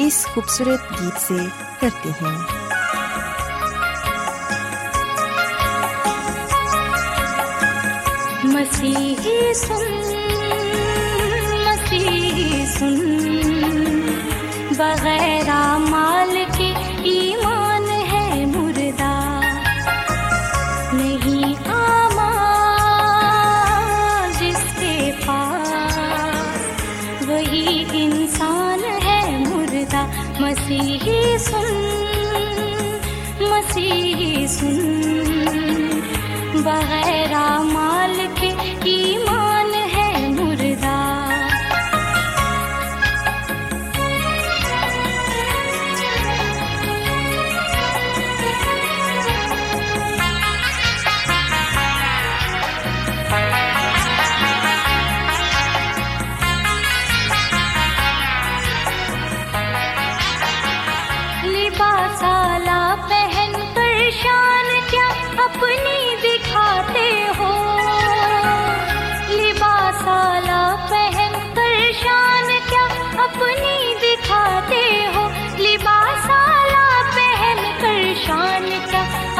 اس خوبصورت گیت سے کرتے ہیں۔ مسیحی سن مسیحی سن مسیحی سن۔ بغیر مال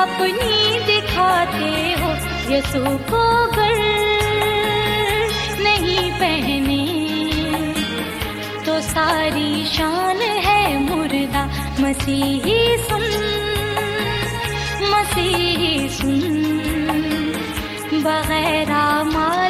اپنی دکھاتے ہو یسو کو گر نہیں پہنے تو ساری شان ہے مردہ مسیحی سن مسیحی سن بغیر مال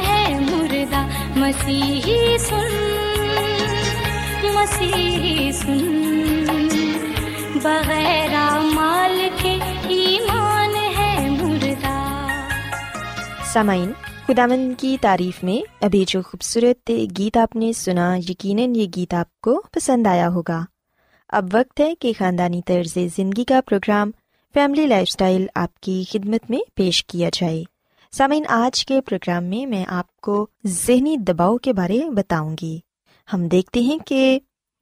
مسیحی سن مسیحی سن۔ بغیر مال کے ایمان ہے مردہ۔ سامعین خدامن کی تعریف میں ابھی جو خوبصورت گیت آپ نے سنا، یقیناً یہ گیت آپ کو پسند آیا ہوگا۔ اب وقت ہے کہ خاندانی طرز زندگی کا پروگرام، فیملی لائف اسٹائل آپ کی خدمت میں پیش کیا جائے۔ سامعین، آج کے پروگرام میں میں آپ کو ذہنی دباؤ کے بارے بتاؤں گی۔ ہم دیکھتے ہیں کہ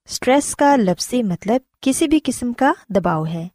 اسٹریس کا لفظی مطلب کسی بھی قسم کا دباؤ ہے،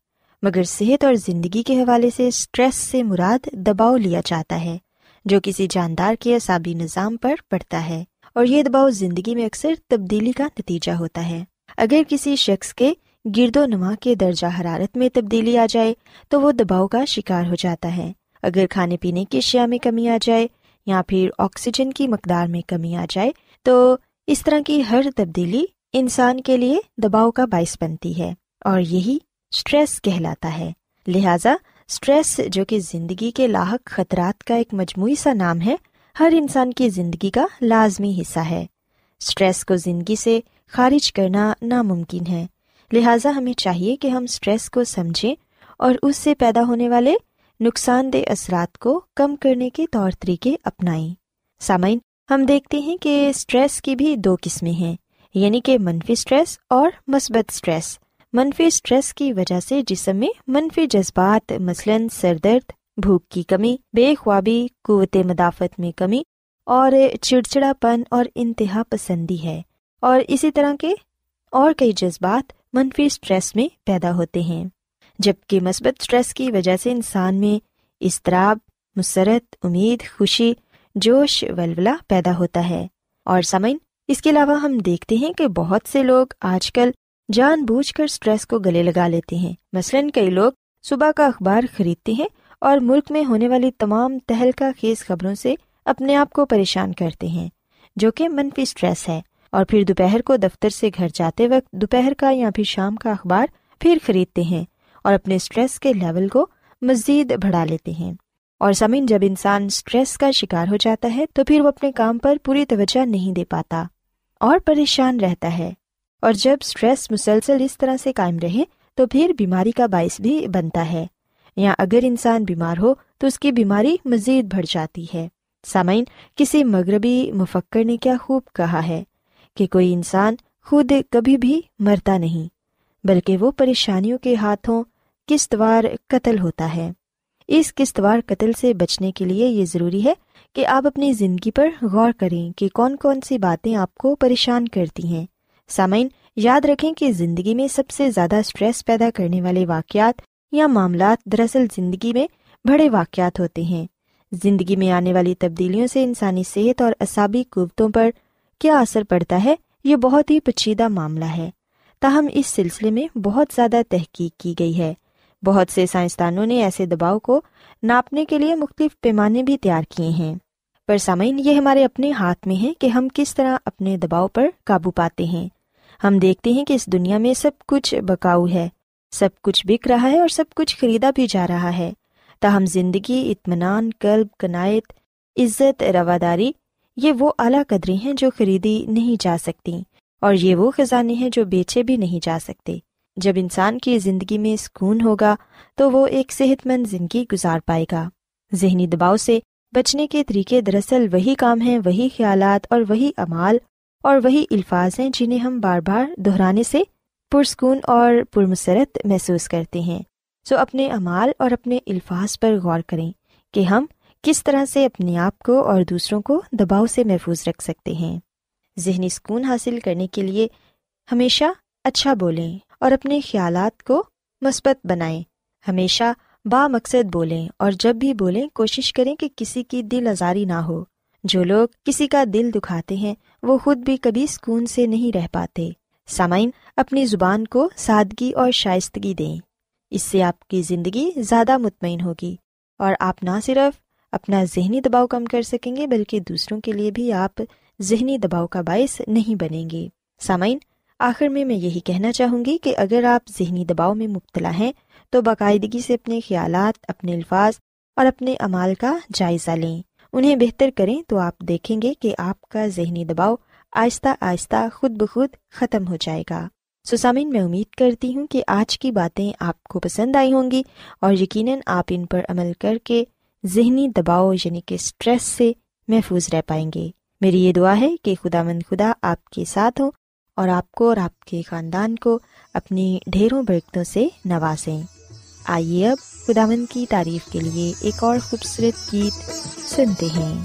مگر صحت اور زندگی کے حوالے سے اسٹریس سے مراد دباؤ لیا جاتا ہے، جو کسی جاندار کے اعصابی نظام پر پڑتا ہے، اور یہ دباؤ زندگی میں اکثر تبدیلی کا نتیجہ ہوتا ہے۔ اگر کسی شخص کے گرد و نما کے درجہ حرارت میں تبدیلی آ جائے، تو وہ دباؤ کا شکار ہو جاتا ہے۔ اگر کھانے پینے کی اشیاء میں کمی آ جائے یا پھر آکسیجن کی مقدار میں کمی آ جائے، تو اس طرح کی ہر تبدیلی انسان کے لیے دباؤ کا باعث بنتی ہے اور یہی اسٹریس کہلاتا ہے۔ لہذا اسٹریس جو کہ زندگی کے لاحق خطرات کا ایک مجموعی سا نام ہے، ہر انسان کی زندگی کا لازمی حصہ ہے۔ اسٹریس کو زندگی سے خارج کرنا ناممکن ہے۔ لہٰذا ہمیں چاہیے کہ ہم اسٹریس کو سمجھیں اور اس سے پیدا ہونے والے نقصان دہ اثرات کو کم کرنے کے طور طریقے اپنائیں۔ سامعین، ہم دیکھتے ہیں کہ اسٹریس کی بھی دو قسمیں ہیں یعنی کہ منفی اسٹریس اور مثبت اسٹریس منفی اسٹریس کی وجہ سے جسم میں منفی جذبات، مثلاً سر درد، بھوک کی کمی، بے خوابی، قوت مدافعت میں کمی اور چڑچڑا پن اور انتہا پسندی ہے۔ اور اسی طرح کے اور کئی جذبات منفی اسٹریس میں پیدا ہوتے ہیں۔ جبکہ مثبت اسٹریس کی وجہ سے انسان میں اضطراب، مسرت، امید، خوشی، جوش ولولا پیدا ہوتا ہے۔ اور سمعن اس کے علاوہ ہم دیکھتے ہیں کہ بہت سے لوگ آج کل جان بوجھ کر اسٹریس کو گلے لگا لیتے ہیں۔ مثلاً کئی لوگ صبح کا اخبار خریدتے ہیں اور ملک میں ہونے والی تمام تہلکہ خیز خبروں سے اپنے آپ کو پریشان کرتے ہیں، جو کہ منفی اسٹریس ہے۔ اور پھر دوپہر کو دفتر سے گھر جاتے وقت دوپہر کا یا پھر شام کا اخبار پھر خریدتے ہیں۔ اور اپنے اسٹریس کے لیول کو مزید بڑھا لیتے ہیں۔ اور زمین جب انسان اسٹریس کا شکار ہو جاتا ہے، تو پھر وہ اپنے کام پر پوری توجہ نہیں دے پاتا اور پریشان رہتا ہے۔ اور جب اسٹریس مسلسل اس طرح سے قائم رہے، تو پھر بیماری کا باعث بھی بنتا ہے۔ یا اگر انسان بیمار ہو، تو اس کی بیماری مزید بڑھ جاتی ہے۔ سامعین، کسی مغربی مفکر نے کیا خوب کہا ہے کہ کوئی انسان خود کبھی بھی مرتا نہیں، بلکہ وہ پریشانیوں کے ہاتھوں قسطوار قتل ہوتا ہے۔ اس قسطوار قتل سے بچنے کے لیے یہ ضروری ہے کہ آپ اپنی زندگی پر غور کریں کہ کون کون سی باتیں آپ کو پریشان کرتی ہیں۔ سامعین، یاد رکھیں کہ زندگی میں سب سے زیادہ اسٹریس پیدا کرنے والے واقعات یا معاملات دراصل زندگی میں بڑے واقعات ہوتے ہیں۔ زندگی میں آنے والی تبدیلیوں سے انسانی صحت اور اصابی قوتوں پر کیا اثر پڑتا ہے؟ یہ بہت ہی پچیدہ معاملہ ہے۔ تاہم، اس سلسلے میں بہت زیادہ تحقیق کی گئی ہے۔ بہت سے سائنسدانوں نے ایسے دباؤ کو ناپنے کے لیے مختلف پیمانے بھی تیار کیے ہیں۔ پر سامعین، یہ ہمارے اپنے ہاتھ میں ہے کہ ہم کس طرح اپنے دباؤ پر قابو پاتے ہیں۔ ہم دیکھتے ہیں کہ اس دنیا میں سب کچھ بکاؤ ہے، سب کچھ بک رہا ہے اور سب کچھ خریدا بھی جا رہا ہے۔ تاہم، زندگی، اطمینان کلب کنایت، عزت، رواداری، یہ وہ اعلیٰ قدریں ہیں جو خریدی نہیں جا سکتی، اور یہ وہ خزانے ہیں جو بیچے بھی نہیں جا سکتے۔ جب انسان کی زندگی میں سکون ہوگا تو وہ ایک صحت مند زندگی گزار پائے گا۔ ذہنی دباؤ سے بچنے کے طریقے دراصل وہی کام ہیں، وہی خیالات اور وہی امال اور وہی الفاظ ہیں جنہیں ہم بار بار دہرانے سے پرسکون اور پرمسرت محسوس کرتے ہیں۔ سو اپنے امال اور اپنے الفاظ پر غور کریں کہ ہم کس طرح سے اپنے آپ کو اور دوسروں کو دباؤ سے محفوظ رکھ سکتے ہیں۔ ذہنی سکون حاصل کرنے کے لیے ہمیشہ اچھا بولیں۔ اور اپنے خیالات کو مثبت بنائیں۔ ہمیشہ با مقصد بولیں اور جب بھی بولیں، کوشش کریں کہ کسی کی دل آزاری نہ ہو۔ جو لوگ کسی کا دل دکھاتے ہیں، وہ خود بھی کبھی سکون سے نہیں رہ پاتے۔ سامعین، اپنی زبان کو سادگی اور شائستگی دیں۔ اس سے آپ کی زندگی زیادہ مطمئن ہوگی اور آپ نہ صرف اپنا ذہنی دباؤ کم کر سکیں گے، بلکہ دوسروں کے لیے بھی آپ ذہنی دباؤ کا باعث نہیں بنیں گے۔ سامعین آخر میں میں یہی کہنا چاہوں گی کہ اگر آپ ذہنی دباؤ میں مبتلا ہیں، تو باقاعدگی سے اپنے خیالات، اپنے الفاظ اور اپنے امال کا جائزہ لیں۔ انہیں بہتر کریں تو آپ دیکھیں گے کہ آپ کا ذہنی دباؤ آہستہ آہستہ خود بخود ختم ہو جائے گا۔ سسامین میں امید کرتی ہوں کہ آج کی باتیں آپ کو پسند آئی ہوں گی اور یقیناً آپ ان پر عمل کر کے ذہنی دباؤ یعنی کہ اسٹریس سے محفوظ رہ پائیں گے۔ میری یہ دعا ہے کہ خدا مند خدا آپ کے ساتھ ہوں۔ اور آپ کو اور آپ کے خاندان کو اپنی ڈھیروں برکتوں سے نوازیں۔ آئیے اب خدا مند کی تعریف کے لیے ایک اور خوبصورت گیت سنتے ہیں۔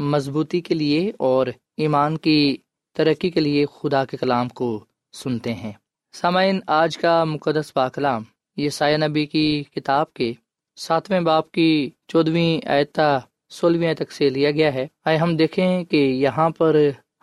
مضبوطی کے لیے اور ایمان کی ترقی کے لیے خدا کے کلام کو سنتے ہیں۔ سامعین، آج کا مقدس پاکلام یہ سایہ نبی کی کتاب کے ساتویں باپ کی چودویں اعتا سولہویں تک سے لیا گیا ہے۔ آئے ہم دیکھیں کہ یہاں پر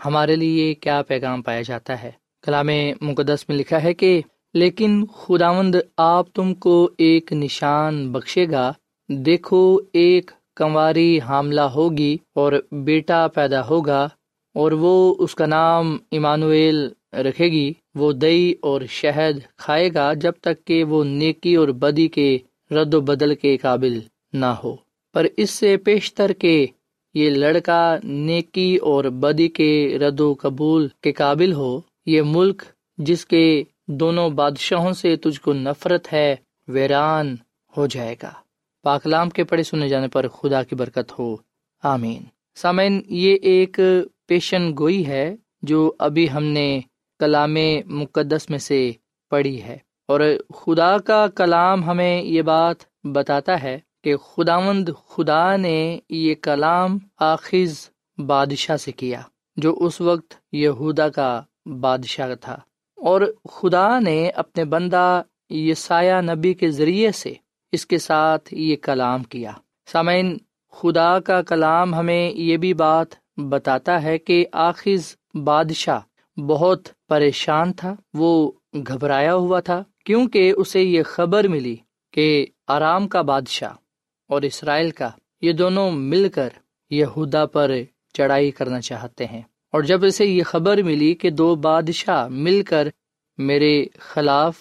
ہمارے لیے کیا پیغام پایا جاتا ہے۔ کلام مقدس میں لکھا ہے کہ، لیکن خداوند آپ تم کو ایک نشان بخشے گا، دیکھو ایک کنواری حاملہ ہوگی اور بیٹا پیدا ہوگا اور وہ اس کا نام ایمانویل رکھے گی، وہ دئی اور شہد کھائے گا جب تک کہ وہ نیکی اور بدی کے رد و بدل کے قابل نہ ہو۔ پر اس سے پیشتر کے یہ لڑکا نیکی اور بدی کے رد و قبول کے قابل ہو، یہ ملک جس کے دونوں بادشاہوں سے تجھ کو نفرت ہے، ویران ہو جائے گا۔ پاکلام کے پڑھے سنے جانے پر خدا کی برکت ہو۔ آمین۔ سامعین، یہ ایک پیشن گوئی ہے جو ابھی ہم نے کلام مقدس میں سے پڑھی ہے۔ اور خدا کا کلام ہمیں یہ بات بتاتا ہے کہ خداوند خدا نے یہ کلام آخذ بادشاہ سے کیا، جو اس وقت یہودا کا بادشاہ تھا۔ اور خدا نے اپنے بندہ یسایہ نبی کے ذریعے سے اس کے ساتھ یہ کلام کیا۔ سامعین، خدا کا کلام ہمیں یہ بھی بات بتاتا ہے کہ آخذ بادشاہ بہت پریشان تھا، وہ گھبرایا ہوا تھا، کیونکہ اسے یہ خبر ملی کہ آرام کا بادشاہ اور اسرائیل کا یہ دونوں مل کر یہودا پر چڑھائی کرنا چاہتے ہیں۔ اور جب اسے یہ خبر ملی کہ دو بادشاہ مل کر میرے خلاف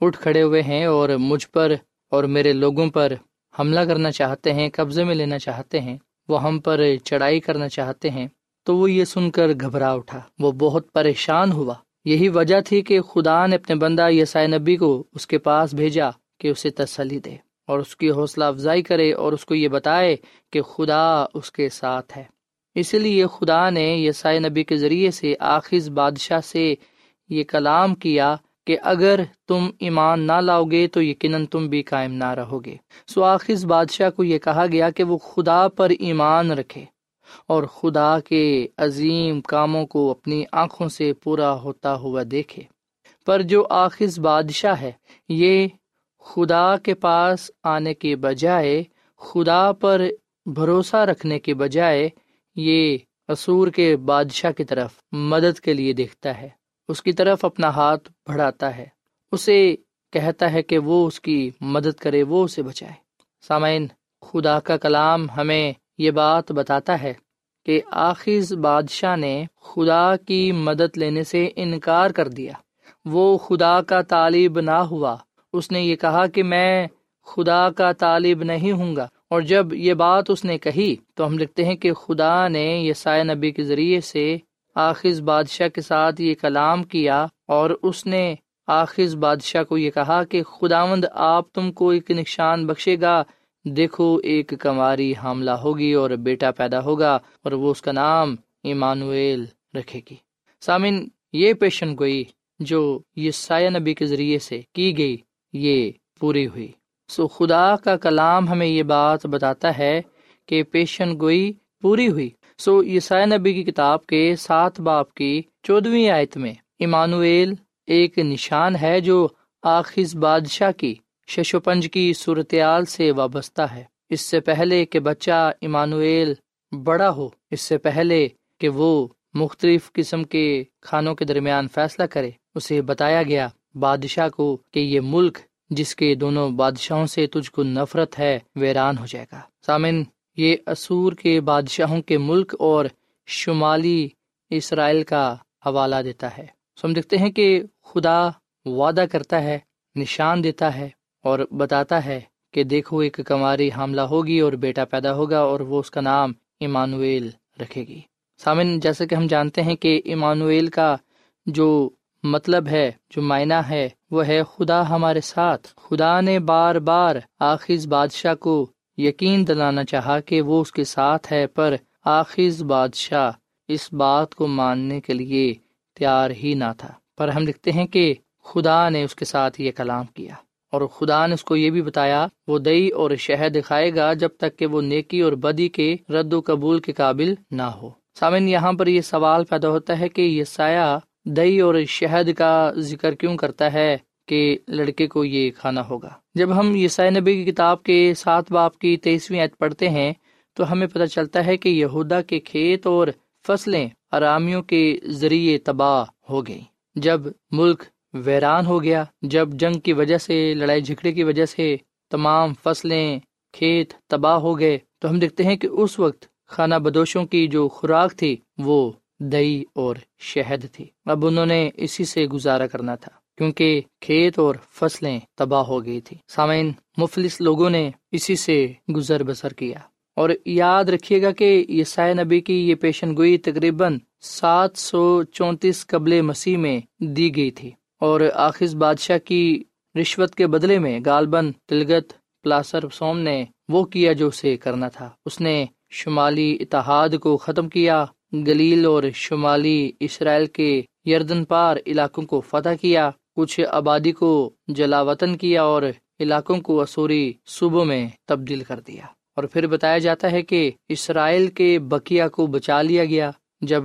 اٹھ کھڑے ہوئے ہیں اور مجھ پر اور میرے لوگوں پر حملہ کرنا چاہتے ہیں، قبضے میں لینا چاہتے ہیں، وہ ہم پر چڑھائی کرنا چاہتے ہیں۔ تو وہ یہ سن کر گھبرا اٹھا۔ وہ بہت پریشان ہوا۔ یہی وجہ تھی کہ خدا نے اپنے بندہ یسائے نبی کو اس کے پاس بھیجا کہ اسے تسلی دے اور اس کی حوصلہ افزائی کرے اور اس کو یہ بتائے کہ خدا اس کے ساتھ ہے۔ اسی لیے خدا نے یسائے نبی کے ذریعے سے آخذ بادشاہ سے یہ کلام کیا کہ اگر تم ایمان نہ لاؤ گے تو یقیناً تم بھی قائم نہ رہو گے سو آخذ بادشاہ کو یہ کہا گیا کہ وہ خدا پر ایمان رکھے اور خدا کے عظیم کاموں کو اپنی آنکھوں سے پورا ہوتا ہوا دیکھے۔ پر جو آخذ بادشاہ ہے، یہ خدا کے پاس آنے کے بجائے، خدا پر بھروسہ رکھنے کے بجائے، یہ اصور کے بادشاہ کی طرف مدد کے لیے دیکھتا ہے۔ اس کی طرف اپنا ہاتھ بڑھاتا ہے۔ اسے کہتا ہے کہ وہ اس کی مدد کرے، وہ اسے بچائے۔ سامعین، خدا کا کلام ہمیں یہ بات بتاتا ہے کہ آخذ بادشاہ نے خدا کی مدد لینے سے انکار کر دیا۔ وہ خدا کا طالب نہ ہوا۔ اس نے یہ کہا کہ میں خدا کا طالب نہیں ہوں گا۔ اور جب یہ بات اس نے کہی تو ہم لکھتے ہیں کہ خدا نے یہ سائے نبی کے ذریعے سے آخذ بادشاہ کے ساتھ یہ کلام کیا اور اس نے آخذ بادشاہ کو یہ کہا کہ خداوند آپ تم کو ایک نشان بخشے گا۔ دیکھو، ایک کماری حاملہ ہوگی اور بیٹا پیدا ہوگا اور وہ اس کا نام ایمانویل رکھے گی۔ سامن یہ پیشن گوئی جو یہ سایہ نبی کے ذریعے سے کی گئی، یہ پوری ہوئی۔ سو خدا کا کلام ہمیں یہ بات بتاتا ہے کہ پیشن گوئی پوری ہوئی۔ سو عیسائی نبی کی کتاب کے سات باپ کی چودویں آیت میں ایمانویل ایک نشان ہے جو آخذ بادشاہ کی شش پنج کی صورتیال سے وابستہ ہے۔ اس سے پہلے کہ بچہ ایمانویل بڑا ہو، اس سے پہلے کہ وہ مختلف قسم کے کھانوں کے درمیان فیصلہ کرے، اسے بتایا گیا بادشاہ کو کہ یہ ملک جس کے دونوں بادشاہوں سے تجھ کو نفرت ہے، ویران ہو جائے گا۔ سامن یہ اسور کے بادشاہوں کے ملک اور شمالی اسرائیل کا حوالہ دیتا ہے۔ سو ہم دیکھتے ہیں کہ خدا وعدہ کرتا ہے، نشان دیتا ہے اور بتاتا ہے کہ دیکھو ایک کماری حاملہ ہوگی اور بیٹا پیدا ہوگا اور وہ اس کا نام ایمانویل رکھے گی۔ سامن جیسے کہ ہم جانتے ہیں کہ ایمانویل کا جو مطلب ہے، جو معنی ہے، وہ ہے خدا ہمارے ساتھ۔ خدا نے بار بار آخذ بادشاہ کو یقین دلانا چاہا کہ وہ اس کے ساتھ ہے پر آخذ بادشاہ اس بات کو ماننے کے لیے تیار ہی نہ تھا۔ پر ہم لکھتے ہیں کہ خدا نے اس کے ساتھ یہ کلام کیا اور خدا نے اس کو یہ بھی بتایا، وہ دئی اور شہد دکھائے گا جب تک کہ وہ نیکی اور بدی کے رد و قبول کے قابل نہ ہو۔ سامن، یہاں پر یہ سوال پیدا ہوتا ہے کہ یہ سایہ دہی اور شہد کا ذکر کیوں کرتا ہے؟ کہ لڑکے کو یہ کھانا ہوگا۔ جب ہم یسائی نبی کی کتاب کے سات باپ کی تیسویں عید پڑھتے ہیں، تو ہمیں پتہ چلتا ہے کہ یہودا کے کھیت اور فصلیں آرامیوں کے ذریعے تباہ ہو گئی جب ملک ویران ہو گیا، جب جنگ کی وجہ سے، لڑائی جھگڑے کی وجہ سے تمام فصلیں کھیت تباہ ہو گئے، تو ہم دیکھتے ہیں کہ اس وقت خانہ بدوشوں کی جو خوراک تھی، وہ دہی اور شہد تھی۔ اب انہوں نے اسی سے گزارا کرنا تھا۔ کیونکہ کھیت اور فصلیں تباہ ہو گئی تھی۔ سامعین، مفلس لوگوں نے اسی سے گزر بسر کیا۔ اور یاد رکھیے گا کہ یسائے نبی کی یہ پیشن گوئی تقریباً سات سو چونتیس قبل مسیح میں دی گئی تھی۔ اور آخذ بادشاہ کی رشوت کے بدلے میں غالباً تلگت پلاسر سوم نے وہ کیا جو اسے کرنا تھا۔ اس نے شمالی اتحاد کو ختم کیا، گلیل اور شمالی اسرائیل کے یردن پار علاقوں کو فتح کیا۔ کچھ آبادی کو جلا وطن کیا اور علاقوں کو اسوری صوبوں میں تبدیل کر دیا۔ اور پھر بتایا جاتا ہے کہ اسرائیل کے بکیا کو بچا لیا گیا جب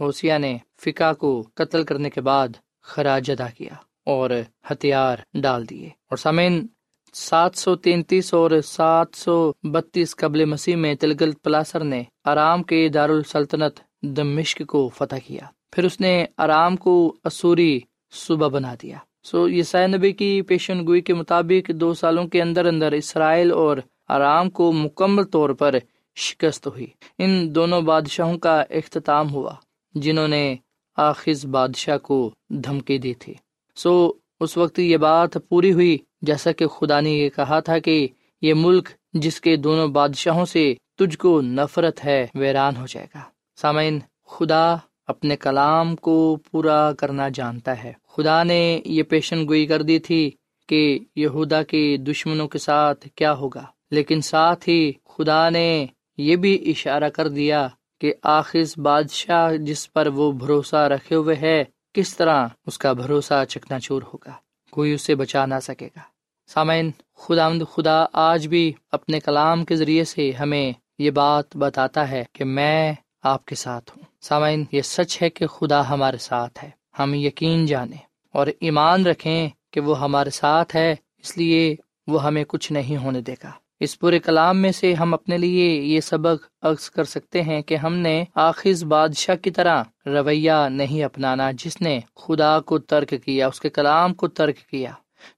ہوسیا نے فکا کو قتل کرنے کے بعد خراج ادا کیا اور ہتھیار ڈال دیے۔ اور سامعین، سات سو تینتیس اور سات سو بتیس قبل مسیح میں تلگل پلاسر نے آرام کے دارالسلطنت دمشق کو فتح کیا۔ پھر اس نے آرام کو اسوری صوبہ بنا دیا۔ سو یہ نبی کی پیشن گوئی کے مطابق دو سالوں کے اندر اندر اسرائیل اور آرام کو مکمل طور پر شکست ہوئی۔ ان دونوں بادشاہوں کا اختتام ہوا، جنہوں نے آخذ بادشاہ کو دھمکی دی تھی۔ سو اس وقت یہ بات پوری ہوئی، جیسا کہ خدا نے یہ کہا تھا کہ یہ ملک جس کے دونوں بادشاہوں سے تجھ کو نفرت ہے، ویران ہو جائے گا۔ سامعین، خدا اپنے کلام کو پورا کرنا جانتا ہے۔ خدا نے یہ پیشن گوئی کر دی تھی کہ یہودا کے دشمنوں کے ساتھ کیا ہوگا۔ لیکن ساتھ ہی خدا نے یہ بھی اشارہ کر دیا کہ آخر بادشاہ جس پر وہ بھروسہ رکھے ہوئے ہے، کس طرح اس کا بھروسہ چکنا چور ہوگا۔ کوئی اسے بچا نہ سکے گا۔ سامعین خدا خدا آج بھی اپنے کلام کے ذریعے سے ہمیں یہ بات بتاتا ہے کہ میں آپ کے ساتھ ہوں۔ سامعین، یہ سچ ہے کہ خدا ہمارے ساتھ ہے۔ ہم یقین جانیں اور ایمان رکھیں کہ وہ ہمارے ساتھ ہے، اس لیے وہ ہمیں کچھ نہیں ہونے دے گا۔ اس پورے کلام میں سے ہم اپنے لیے یہ سبق عکس کر سکتے ہیں کہ ہم نے آخذ بادشاہ کی طرح رویہ نہیں اپنانا جس نے خدا کو ترک کیا، اس کے کلام کو ترک کیا،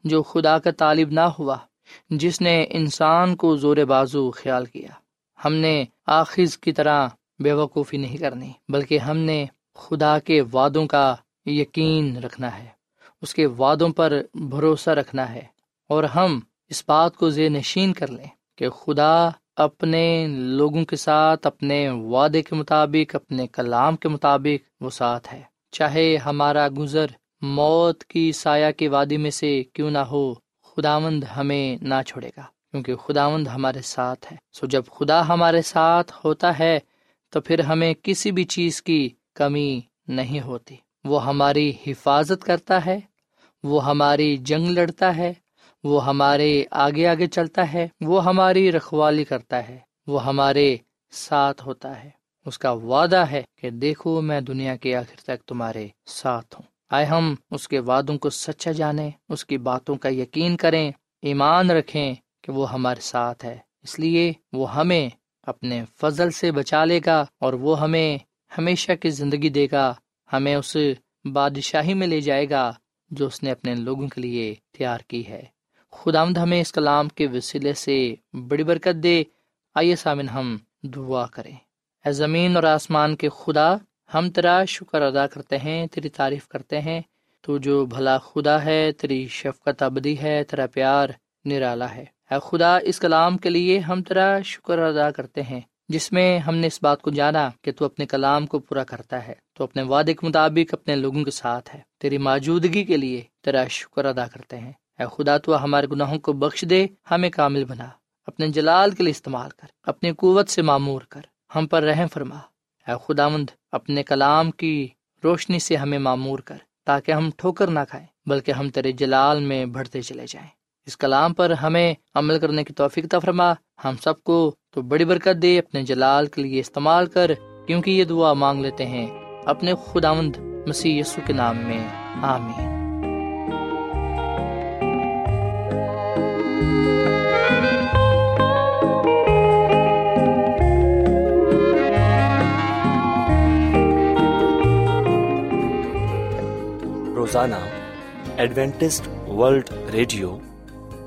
جو خدا کا طالب نہ ہوا، جس نے انسان کو زور بازو خیال کیا۔ ہم نے آخذ کی طرح بے وقوفی نہیں کرنی، بلکہ ہم نے خدا کے وعدوں کا یقین رکھنا ہے، اس کے وعدوں پر بھروسہ رکھنا ہے، اور ہم اس بات کو زیر نشین کر لیں کہ خدا اپنے لوگوں کے ساتھ، اپنے وعدے کے مطابق، اپنے کلام کے مطابق وہ ساتھ ہے۔ چاہے ہمارا گزر موت کی سایہ کی وادی میں سے کیوں نہ ہو، خداوند ہمیں نہ چھوڑے گا، کیونکہ خداوند ہمارے ساتھ ہے۔ سو جب خدا ہمارے ساتھ ہوتا ہے تو پھر ہمیں کسی بھی چیز کی کمی نہیں ہوتی۔ وہ ہماری حفاظت کرتا ہے، وہ ہماری جنگ لڑتا ہے، وہ ہمارے آگے آگے چلتا ہے، وہ ہماری رکھوالی کرتا ہے، وہ ہمارے ساتھ ہوتا ہے۔ اس کا وعدہ ہے کہ دیکھو میں دنیا کے آخر تک تمہارے ساتھ ہوں۔ آئے ہم اس کے وعدوں کو سچا جانیں، اس کی باتوں کا یقین کریں، ایمان رکھیں کہ وہ ہمارے ساتھ ہے۔ اس لیے وہ ہمیں اپنے فضل سے بچا لے گا اور وہ ہمیں ہمیشہ کی زندگی دے گا۔ ہمیں اس بادشاہی میں لے جائے گا جو اس نے اپنے لوگوں کے لیے تیار کی ہے۔ خدا مد ہمیں اس کلام کے وسیلے سے بڑی برکت دے۔ آئیے سامن ہم دعا کریں۔ اے زمین اور آسمان کے خدا، ہم تیرا شکر ادا کرتے ہیں، تیری تعریف کرتے ہیں۔ تو جو بھلا خدا ہے، تیری شفقت ابدی ہے، تیرا پیار نرالا ہے۔ اے خدا، اس کلام کے لیے ہم تیرا شکر ادا کرتے ہیں، جس میں ہم نے اس بات کو جانا کہ تو اپنے کلام کو پورا کرتا ہے، تو اپنے وعدے کے مطابق اپنے لوگوں کے ساتھ ہے۔ تیری موجودگی کے لیے تیرا شکر ادا کرتے ہیں۔ اے خدا، تو ہمارے گناہوں کو بخش دے، ہمیں کامل بنا۔ اپنے جلال کے لیے استعمال کر، اپنی قوت سے معمور کر۔ ہم پر رحم فرما۔ اے خدا مند اپنے کلام کی روشنی سے ہمیں معمور کر، تاکہ ہم ٹھوکر نہ کھائیں، بلکہ ہم تیرے جلال میں بڑھتے چلے جائیں۔ اس کلام پر ہمیں عمل کرنے کی توفیق فرما۔ ہم سب کو تو بڑی برکت دے، اپنے جلال کے لیے استعمال کر، کیونکہ یہ دعا مانگ لیتے ہیں۔ اپنے خداوند مسیح یسو کے نام میں۔ آمین۔ روزانہ Adventist world radio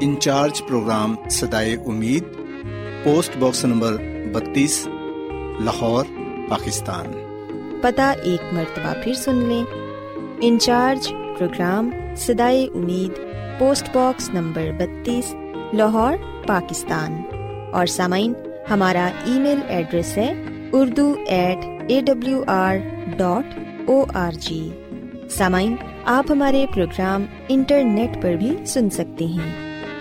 incharge programme سدائے امید، پوسٹ باکس نمبر بتیس، لاہور، پاکستان۔ پتہ ایک مرتبہ پھر سن لیں۔ انچارج پروگرام سدائے امید، پوسٹ باکس نمبر بتیس، لاہور، پاکستان۔ اور سامعین، ہمارا ای میل ایڈریس ہے Urdu at A W R dot O R G سامعین، آپ ہمارے پروگرام انٹرنیٹ پر بھی سن سکتے ہیں۔